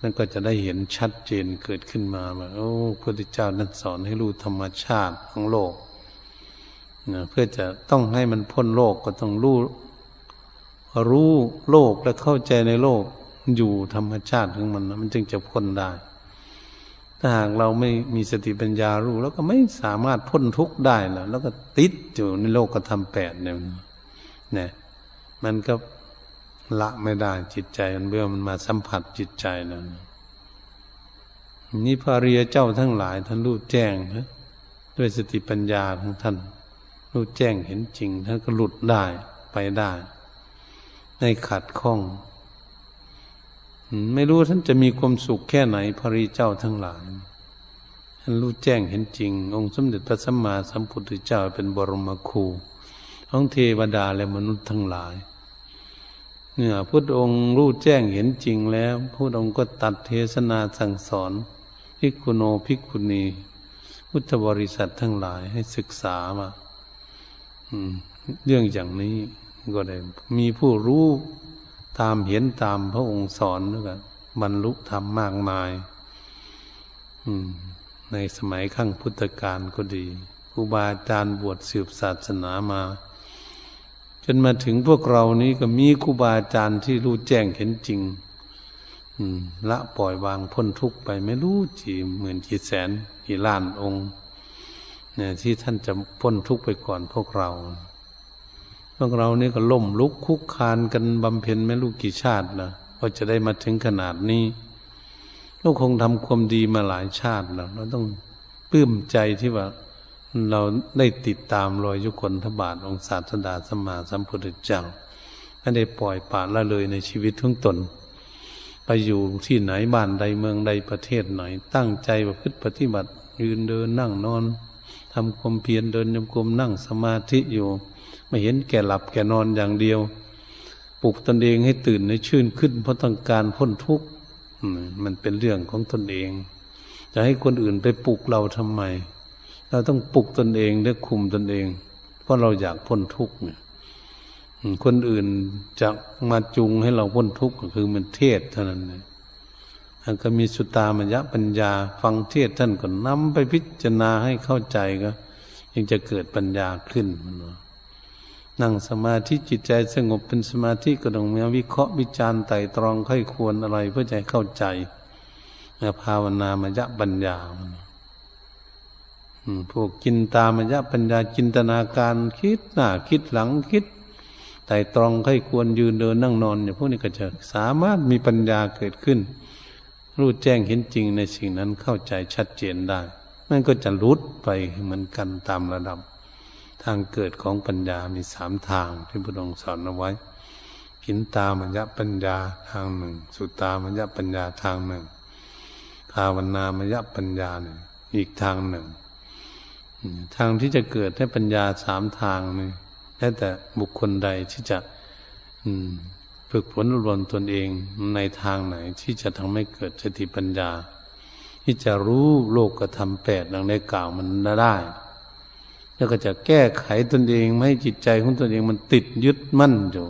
Speaker 1: นั่นก็จะได้เห็นชัดเจนเกิดขึ้นมาว่าโอ้พระพุทธเจ้านั้นสอนให้รู้ธรรมชาติของโลกนะเพื่อจะต้องให้มันพ้นโลกก็ต้องรู้รู้โลกและเข้าใจในโลกอยู่ธรรมชาติของมันนะมันจึงจะพ้นได้ ถ้าหากเราไม่มีสติปัญญารู้ แล้วก็ไม่สามารถพ้นทุกข์ได้แล้วแล้วก็ติดอยู่ในโลกก็ทำแปดเนี่ยเนี่ยมันก็ละไม่ได้จิตใจมันเบื่อมันมาสัมผัสจิตใจแล้วนี่พระเรียเจ้าทั้งหลายท่านรู้แจ้งนะด้วยสติปัญญาของท่านรู้แจ้งเห็นจริงท่านก็หลุดได้ไปได้ ในขัดข้อง ไม่รู้ท่านจะมีความสุขแค่ไหนพระรีเจ้าทั้งหลายท่านรู้แจ้งเห็นจริง องค์สมเด็จพระสัมมาสัมพุทธเจ้าเป็นบรมครูของเทวดาและมนุษย์ทั้งหลาย เนี่ยพุทธองค์รู้แจ้งเห็นจริงแล้วพุทธองค์ก็ตัดเทศนาสั่งสอนพิกุโนพิกุณีพุทธบริษัททั้งหลายให้ศึกษามาเรื่องอย่างนี้ก็ได้มีผู้รู้ ตามเห็นตามพระองค์สอนด้วยกันบรรลุธรรมมากมายในสมัยขั้งพุทธกาลก็ดีครูบาอาจารย์บวชสืบศาสนามา จนมาถึงพวกเรานี้ก็มีครูบาอาจารย์ที่รู้แจ้งเห็นจริงละปล่อยวางพ้นทุกข์ไปไม่รู้กี่หมื่นกี่แสนกี่ล้านองค์เนี่ยที่ท่านจะพ้นทุกข์ไปก่อนพวกเรา วกเรานี่ก็ล่มลุกคุกคานกันบำเพ็ญไม่รู้กี่ชาตินะก็จะได้มาถึงขนาดนี้เราคงทำความดีมาหลายชาติแล้วเราต้องปลื้มใจที่ว่าเราได้ติดตามรอยยุคนทบาทองศาสดาสมมาสัมพุทธเจ้าไม่ได้ปล่อยปาละเลยในชีวิตทุกตน ไปอยู่ที่ไหนบ้านใดเมืองใดประเทศไหน ตั้งใจประพฤติปฏิบัติ ยืนเดินนั่งนอนทำความเพียรเดินยมกลมนั่งสมาธิอยู่ ไม่เห็นแก่หลับแก่นอนอย่างเดียว ปลุกตนเองให้ตื่นในชื่นขึ้น เพราะต้องการพ้นทุกข์มันเป็นเรื่องของตนเอง จะให้คนอื่นไปปลุกเราทำไม เราต้องปลุกตนเองและคุมตนเอง เพราะเราอยากพ้นทุกข์เนี่ยคนอื่นจะมาจุงให้เราพ้นทุกข์ก็คือมันเทศเท่านั้นเลยก็มีสุตามยะปัญญา ฟังเทศท่านก็นำไปพิจารณาให้เข้าใจก็ยังจะเกิดปัญญาขึ้นมัน นั่งสมาธิจิตใจสงบเป็นสมาธิก็ต้องมีวิเคราะห์วิจารณ์ไต่ตรองค่อยควรอะไรเพื่อใจเข้าใจภาวนามยะปัญญาพวกกินตามยะปัญญาจินตนาการคิดหน้าคิดหลังคิดไต่ตรองให้ควรยืนเดินนั่งนอนเนี่ยพวกนี้ก็จะสามารถมีปัญญาเกิดขึ้น รู้แจ้งเห็นจริงในสิ่งนั้นเข้าใจชัดเจนได้นั่นก็จะรุดไปเหมือนกันตามระดับ ทางเกิดของปัญญามีสามทางที่พระองค์สอนเอาไว้กินตามัญญปัญญาทางหนึ่ง สุตามัญญปัญญาทางหนึ่งภาวนามัญญปัญญาหนึ่งอีกทางหนึ่ง ทางที่จะเกิดให้ปัญญาสามทางนี่แล้วแต่บุคคลใดที่จะฝึกฝนรวนตนเองในทางไหนที่จะทำให้เกิดสติปัญญา ที่จะรู้โลกกระทำแปดดังในกล่าวมันได้ แล้วก็จะแก้ไขตนเองไม่ให้จิตใจของตนเองมันติดยึดมั่นอยู่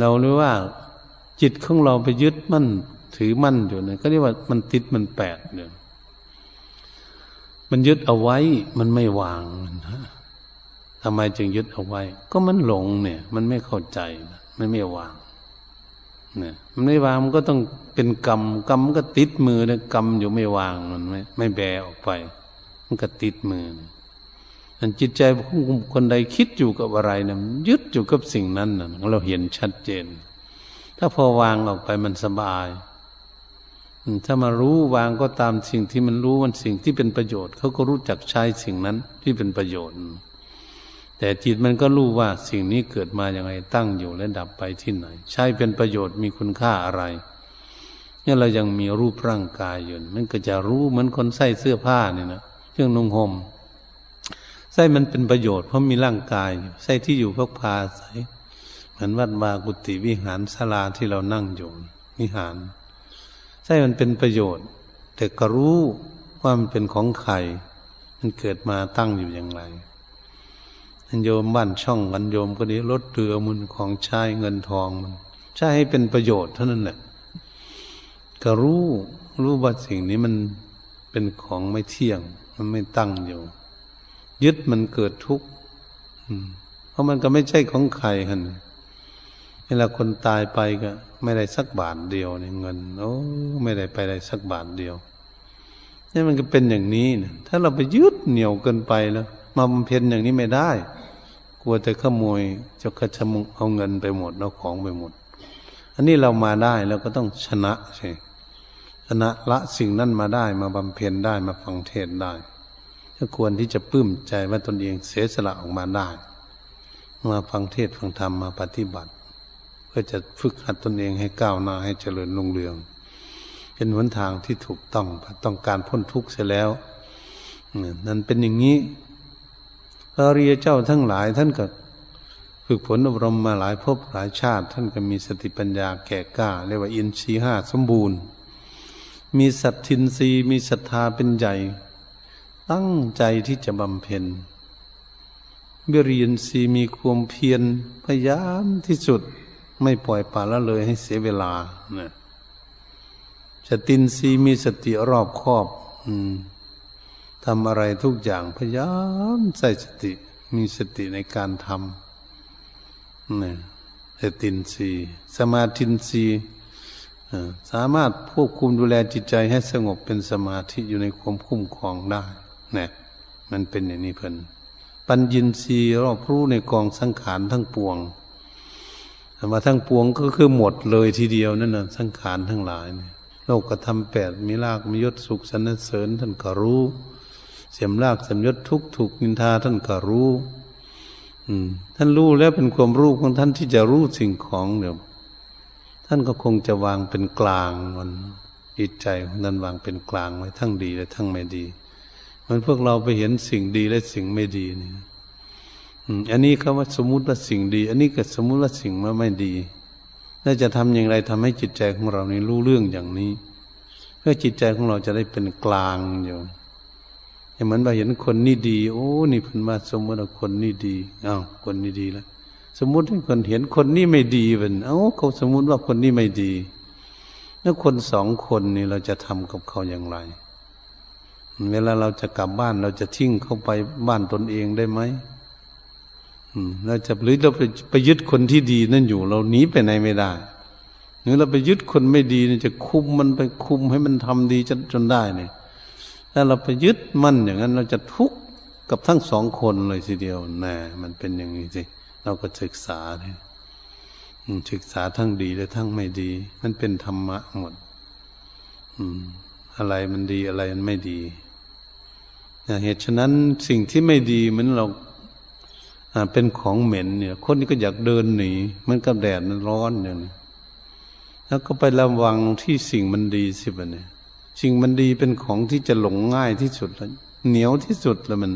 Speaker 1: เราเรียกว่า จิตของเราไปยึดมั่น ถือมั่นอยู่เนี่ยก็เรียกว่ามันติดมันแปดเนี่ยมันยึดเอาไว้มันไม่วางทำไมจึงยึดเอาไว้ ก็มันหลงเนี่ย มันไม่เข้าใจมันไม่วางเนี่ยมันไม่วางมันก็ต้องเป็นกรรมกรรมก็ติดมือนะกรรมอยู่ไม่วางมันไม่ไม่แบออกไป มันก็ติดมือมันจิตใจของคนใดคิดอยู่กับอะไรนะยึดอยู่กับสิ่งนั้นนะเราเห็นชัดเจน ถ้าพอวางออกไปมันสบายถ้ามารู้วางก็ตามสิ่งที่มันรู้มันสิ่งที่เป็นประโยชน์เขาก็รู้จักใช้สิ่งนั้นที่เป็นประโยชน์ แต่จิตมันก็รู้ว่าสิ่งนี้เกิดมาอย่างไรตั้งอยู่และดับไปที่ไหน ใช้เป็นประโยชน์มีคุณค่าอะไรเนี่ยเรายังมีรูปร่างกายอยู่มันก็จะรู้เหมือนคนใส่เสื้อผ้าเนี่ยนะ เครื่องนุ่งห่มใส่มันเป็นประโยชน์เพราะมีร่างกายอยู่ใส่ที่อยู่พักพาใส่เหมือนวัดวากุฏิวิหารศาลาที่เรานั่งอยู่วิหารใช่มันเป็นประโยชน์ แต่ก็รู้ว่ามันเป็นของใครมันเกิดมาตั้งอยู่อย่างไรอันโยมบ้านช่องกันโยมก็ดีรถเรือมันของใช้เงินทองมันใช้ให้เป็นประโยชน์เท่านั้นแหละก็รู้รู้ว่าสิ่งนี้มันเป็นของไม่เที่ยง มันไม่ตั้งอยู่ ยึดมันเกิดทุกข์เพราะมันก็ไม่ใช่ของใครกันเวลาคนตายไปก็ ไม่ได้สักบาทเดียวเนี่ยเงินโอ้ไม่ได้ไปได้สักบาทเดียวนี่มันก็เป็นอย่างนี้นะถ้าเราไปยึดเหนียวเกินไปแล้วมาบำเพ็ญอย่างนี้ไม่ได้ กลัวแต่ขโมยจะกระชมเอาเงินไปหมดเอาของไปหมด อันนี้เรามาได้เราก็ต้องชนะใช่ ชนะละสิ่งนั้นมาได้มาบำเพ็ญได้มาฟังเทศได้ก็ควรที่จะปลื้มใจว่าตนเองเสียสละออกมาได้ มาฟังเทศฟังธรรมมาปฏิบัติ เพื่อจะฝึกหัดตนเองให้ก้าวหน้าให้เจริญรุ่งเรือง เป็นหนทางที่ถูกต้องต้องการพ้นทุกข์เสียแล้วนั่นเป็นอย่างนี้พระเรียเจ้าทั้งหลายท่านก็ฝึกฝนอบรมมาหลายภพหลายชาติ ท่านก็มีสติปัญญาแก่กล้าเรียกว่าอินทรีห้าสมบูรณ์ มีสัตทินรีมีศรัทธาเป็นใหญ่ ตั้งใจที่จะบำเพ็ญเบรียนรีมีความเพียรพยายามที่สุดไม่ปล่อยปละละเลยให้เสียเวลานะสตินซีมีสติรอบคอบ อืมทำอะไรทุกอย่างพยายามใส่สติ มีสติในการทำนี่สตินซีสมาธินซี สามารถควบคุมดูแลจิตใจให้สงบเป็นสมาธิอยู่ในความคุ้มครองได้นี่มันเป็นอย่างนี้เพิ่นปัญญินรีรอบรู้ในกองสังขารทั้งปวงมาทั้งปวงก็คือหมดเลยทีเดียวนั่นน่ะสังขารทั้งหลายเนี่ยโลกกระทำแปดมีลากมียศสุขสนเสริญท่านก็รู้ เสียมลากสมยศทุกถูกนินทาท่านก็รู้ อืม ท่านรู้แล้วเป็นความรู้ของท่านที่จะรู้สิ่งของเดี๋ยว ท่านก็คงจะวางเป็นกลางมันจิตใจของท่านวางเป็นกลางไว้ทั้งดีและทั้งไม่ดี มันพวกเราไปเห็นสิ่งดีและสิ่งไม่ดีเนี่ยอันนี้เขาว่าสมมุติว่าสิ่งดี อันนี้ก็สมมุติว่าสิ่งว่าไม่ดีน่าจะทำอย่างไรทำให้จิตใจของเรานี่รู้เรื่องอย่างนี้ เพื่อจิตใจของเราจะได้เป็นกลางอยู่อย่างเหมือนว่าเห็นคนนี่ดี โอ้ นี่เพิ่นมาสมมติว่าคนนี่ดีอ้าวคนนี่ดีแล้ว สมมุติให้คนเห็นคนนี่ไม่ดีเป็นเอ้าเขาสมมุติว่าคนนี่ไม่ดี แล้วคนสองคนนี่เราจะทำกับเขาอย่างไร เวลาเราจะกลับบ้านเราจะทิ้งเขาไปบ้านตนเองได้ไหมเราจะหรือเราไปไปยึดคนที่ดีนั่นอยู่ เราหนีไปไหนไม่ได้หรือเราไปยึดคนไม่ดีนี่จะคุมมันไปคุมให้มันทำดีจนจนได้เนี่ยถ้าเราไปยึดมันอย่างนั้น เราจะทุกข์กับทั้งสองคนเลยทีเดียวแน่มันเป็นอย่างนี้สิ เราก็ศึกษาเนี่ยศึกษาทั้งดีและทั้งไม่ดี มันเป็นธรรมะหมด อืม อะไรมันดีอะไรมันไม่ดีเหตุฉะนั้นสิ่งที่ไม่ดีเหมือนเราเป็นของเหม็นเนี่ย คนนี้ก็อยากเดินหนีมันกับแดดมันร้อนอย่างนี้แล้วก็ไประวังที่สิ่งมันดีสิบเนี่ยสิ่งมันดีเป็นของที่จะหลงง่ายที่สุดแล้วเหนียวที่สุดแล้วมัน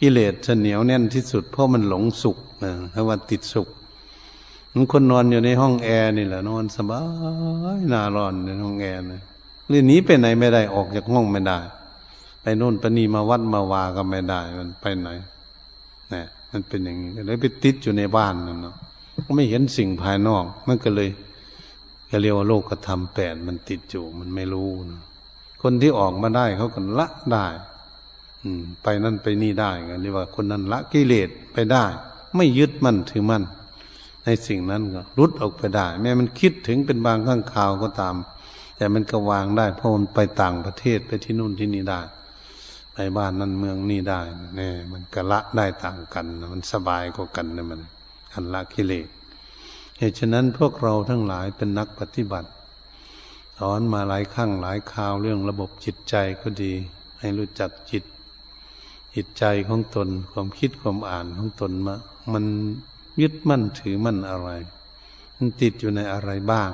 Speaker 1: กิเลสจะเหนียวแน่นที่สุด เพราะมันหลงสุขนะเพราะว่าติดสุขมันคนนอนอยู่ในห้องแอร์นี่แหละนอนสบายน่าร้อนในห้องแอร์นะเรื่องนี้ไปไหนไม่ได้ออกจากห้องไม่ได้ ไปโน่นไปนี่มาวัดมาวาก็ไม่ได้ มันไปไหนเนี่ยมันเป็นอย่างนี้เลยไปติดอยู่ในบ้านนั่นเนาะก็ไม่เห็นสิ่งภายนอก มันก็เลยก็เรียกว่าโลกธรรมแปดมันติดอยู่ มันไม่รู้นะคนที่ออกมาได้เขาก็ละได้ ไปนั่นไปนี่ได้กันเรียกว่าคนนั้นละกิเลสไปได้ ไม่ยึดมั่นถือมั่นในสิ่งนั้นก็รุดออกไปได้ แม้มันคิดถึงเป็นบางข้างข่าวก็ตาม แต่มันก็วางได้เพราะมันไปต่างประเทศไปที่นู่นที่นี่ได้ ไปบ้านนั่นเมืองนี่ได้เนี่ยมันกะละได้ต่างกัน มันสบายกว่ากันนะมันอันละกิเลสเหตุฉะนั้นพวกเราทั้งหลายเป็นนักปฏิบัติสอนมาหลายครั้งหลายคราวเรื่องระบบจิตใจก็ดี ให้รู้จักจิต จิตใจของตนความคิดความอ่านของตนมามันยึดมั่นถือมั่นอะไร มันติดอยู่ในอะไรบ้าง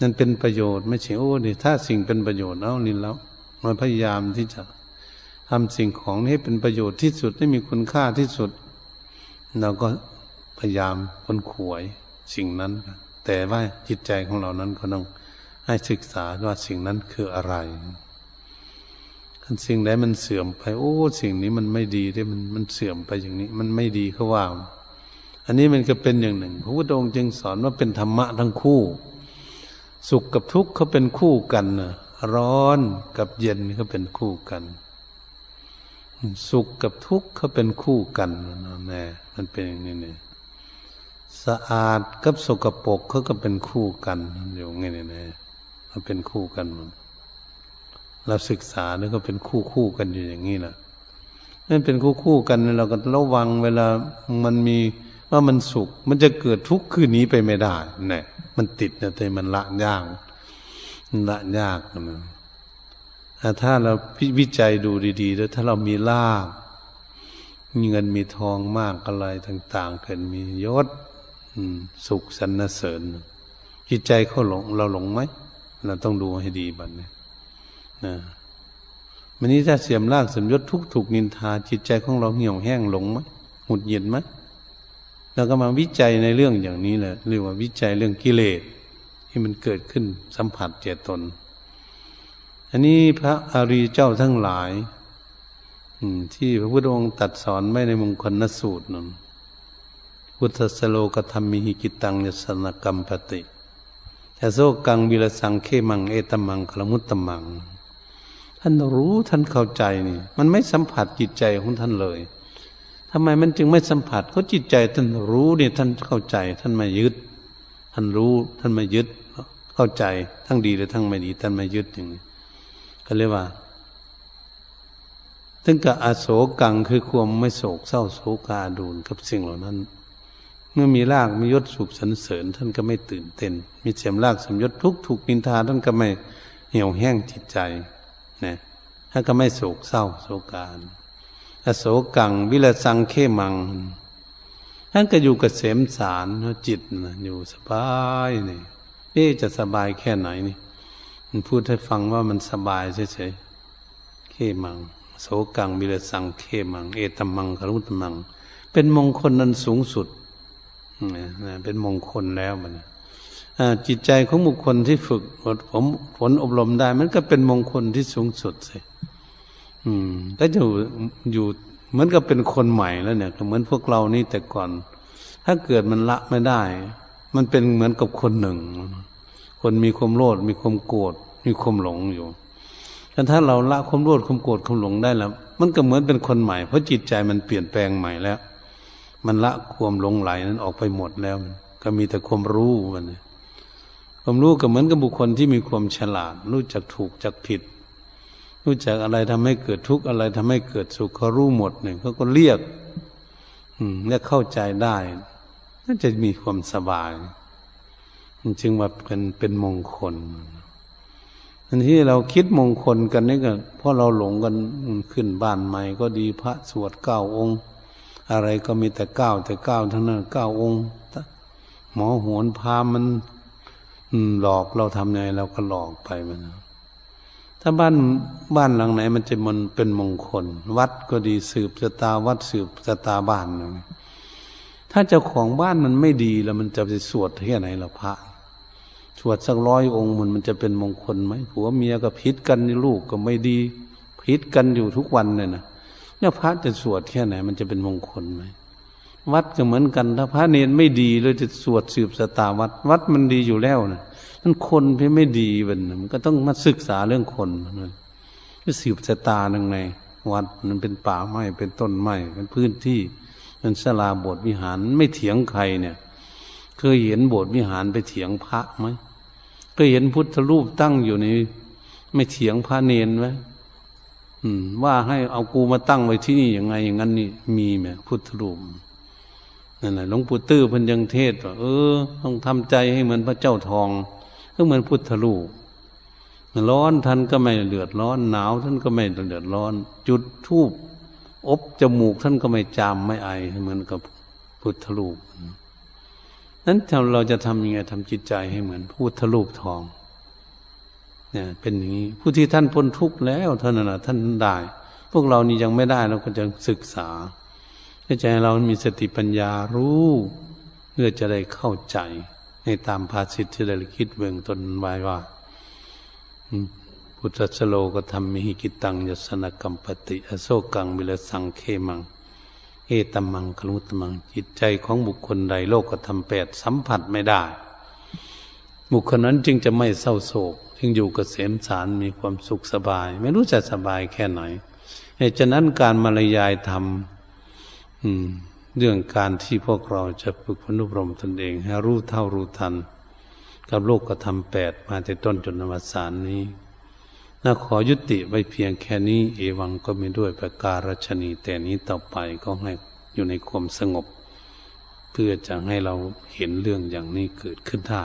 Speaker 1: นั่นเป็นประโยชน์ไม่ใช่โอ้นี่ถ้าสิ่งเป็นประโยชน์เอานี่แล้วมันพยายามที่จะทำสิ่งของนี้เป็นประโยชน์ที่สุดให้มีคุณค่าที่สุด เราก็พยายามคนขวยสิ่งนั้น แต่ว่าจิตใจของเรานั้นก็ต้องให้ศึกษาว่าสิ่งนั้นคืออะไร สิ่งใดมันเสื่อมไป โอ้ สิ่งนี้มันไม่ดีได้มันมันเสื่อมไปอย่างนี้ มันไม่ดีเขาว่า อันนี้มันก็เป็นอย่างหนึ่ง พระพุทธองค์จึงสอนว่าเป็นธรรมะทั้งคู่ สุขกับทุกข์เขาเป็นคู่กันนะร้อนกับเย็นเขาเป็นคู่กัน สุขกับทุกข์เขาเป็นคู่กันแม่มันเป็นอย่างนี้เนี่ยสะอาดกับสกปรกเขาก็เป็นคู่กันอยู่ไงเนี่ยมันเป็นคู่กันมัน เราศึกษาแล้วก็เป็นคู่คู่กันอยู่อย่างนี้แหละนั่นเป็นคู่คู่กันเราก็ระวังเวลามันมีว่ามันสุข มันจะเกิดทุกข์คืนนี้ไปไม่ได้เนี่ยมันติดเนี่ยแต่มันละยากละยากนะถ้าเราวิจัยดูดีๆ แล้วถ้าเรามีลาบมีเงินมีทองมากอะไรต่าง ๆ เกิดมียศสุขสรรเสริญจิตใจเขาหลง เราหลงไหมเราต้องดูให้ดีบัดนี้ะมันนี้ถ้าเสียมลากสมยศทุกถูกนินทา จิตใจของเราเหี่ยวแห้งหลงไหมหุดหยินไหมเราก็มาวิจัยในเรื่องอย่างนี้แหละเรียกว่าวิจัยเรื่องกิเลสที่มันเกิดขึ้นสัมผัสเจตน อันนี้พระอริยเจ้าทั้งหลายที่พระพุทธองค์ตัดสอนไว้ในมงคลนสูตรนั้นพุทธสโลกธรรมิหิกิตังยสนกรรมปติแต่โซกังวิรสังเขมังเอตมังคลมุตตมังานรู้ท่านเข้าใจนี่ มันไม่สัมผัสจิตใจของท่านเลยทำไมมันจึงไม่สัมผัสเขาจิตใจท่านรู้เนี่ยท่านเข้าใจ ท่านไม่ยึด ท่านรู้ท่านไม่ยึด เข้าใจทั้งดีและทั้งไม่ดีท่านไม่ยึดอย่างนี้ก็เรียกว่าถึงกับอโศกังคือความไม่โศกเศร้าโศกาดูนกับสิ่งเหล่านั้น เมื่อมีรากมียศสุขสรรเสริญ ท่านก็ไม่ตื่นเต้น มีเสียมรากสมยศทุกถูกนินทาท่านก็ไม่เหี่ยวแห้งจิตใจ นะท่านก็ไม่โศกเศร้าโศการอโศกัง วิลสังเขมังท่านก็อยู่กับเสมสารจิตนะอยู่สบายนี่เอ๊จะสบายแค่ไหนนี่มันพูดให้ฟังว่ามันสบายเฉยๆเขมัง โสกังวิลสังเขมัง เอตมังคารุตมัง เป็นมงคลนั้นสูงสุดนะเป็นมงคลแล้วมัน จิตใจของบุคคลที่ฝึกผมผลอบรมได้ มันก็เป็นมงคลที่สูงสุดสิอืมก็จะอยู่เหมือนกับเป็นคนใหม่แล้วเนี่ยเหมือนพวกเรานี่แต่ก่อน ถ้าเกิดมันละไม่ได้ มันเป็นเหมือนกับคนหนึ่ง คนมีความโลดมีความโกรธมีความหลงอยู่แต่ถ้าเราละความโลดความโกรธความหลงได้แล้ว มันก็เหมือนเป็นคนใหม่ เพราะจิตใจมันเปลี่ยนแปลงใหม่แล้ว มันละความหลงไหลนั้นออกไปหมดแล้ว ก็มีแต่ความรู้มัน ความรู้ก็เหมือนกับบุคคลที่มีความฉลาด รู้จักถูกจักผิด รู้จักอะไรทำให้เกิดทุกข์อะไรทำให้เกิดสุขเขารู้หมดเนี่ยเขาก็เรียก อืมและเข้าใจได้น่าจะมีความสบายจึงว่าเป็นเป็นมงคลอันที่เราคิดมงคลกันนี่ก็เพราะเราหลงกันขึ้นบ้านใหม่ก็ดีพระสวดเก้าองค์ อะไรก็มีแต่เก้าแต่เก้าวทั้งนั้นเก้าองค์หมอหวนพามัน หลอกเราทำไงเราก็หลอกไปมันถ้าบ้านบ้านหลังไหน มันจะมันเป็นมงคล วัดก็ดีสืบสตาวัดสืบสตาบ้านถ้าเจ้าของบ้านมันไม่ดีแล้วมันจะไปสวดแค่ไหนล่ะพระสวดสักร้อยองค์มันมันจะเป็นมงคลไหมผัวเมียก็พิษกันลูกก็ไม่ดีพิษกันอยู่ทุกวันเลยนะเนี่ยพระจะสวดแค่ไหน มันจะเป็นมงคลไหม วัดก็เหมือนกัน ถ้าพระเนรไม่ดีเลยจะสวดสืบสตาวัด วัดมันดีอยู่แล้วนะมันคนเพี่ไม่ดีมันมันก็ต้องมาศึกษาเรื่องคนนก็สืบสตาังไงวัดมันเป็นป่าไม้เป็นต้นไม้เป็นพื้นที่มันสลาโบสถ์วิหารไม่เถียงใครเนี่ย เคยเห็นโบสถ์วิหารไปเถียงพระไหมเคยเห็นพุทธรูปตั้งอยู่ในไม่เถียงพระเนรไหมว่าให้เอากูมาตั้งไว้ที่นี่ยังไงอย่างนั้นนี่มีไหมพุทธรูป นั่นแหละหลวงปู่ตื้อพันยังเทศว่าเออ ต้องทำใจให้เหมือนพระเจ้าทองก็เหมือนพุทธลูกร้อนท่านก็ไม่เดือดร้อน หนาวท่านก็ไม่เดือดร้อน จุดทูบอบจมูกท่านก็ไม่จามไม่ไอเหมือนกับพุทธลูกนั้นเราจะทำยังไงทำจิตใจให้เหมือนพุทธลูกทองเนี่ยเป็นอย่างนี้ผู้ที่ท่านพ้นทุกข์แล้วท่านนนะท่านได้ พวกเรานี่ยังไม่ได้เราก็จะศึกษา ให้ใจเรามีสติปัญญารู้ เพื่อจะได้เข้าใจในตามภาษิตที่ได้คิดเบื้องต้นไว้ว่าพุทธสโลก็ทำมิหิกิตังยสนกัมปติ อโศกังวิลสังเคมัง เอตมังคลุตมัง จิตใจของบุคคลใดโลกก็ทำแปดสัมผัสไม่ได้ บุคคลนั้นจึงจะไม่เศร้าโศก จึงอยู่กเกษมสารมีความสุขสบาย ไม่รู้จะสบายแค่ไหนเหตุฉะนั้นการมารยายธรรม เรื่องการที่พวกเราจะฝึกพนุบรมตนเอง ให้รู้เท่ารู้ทัน กับโลกกระทำแปดมาแต่ต้นจนนวสานนี้น่าขอยุติไว้เพียงแค่นี้ เอวังก็มีด้วยประการชนีแต่นี้ต่อไปก็ให้อยู่ในความสงบ เพื่อจะให้เราเห็นเรื่องอย่างนี้เกิดขึ้นได้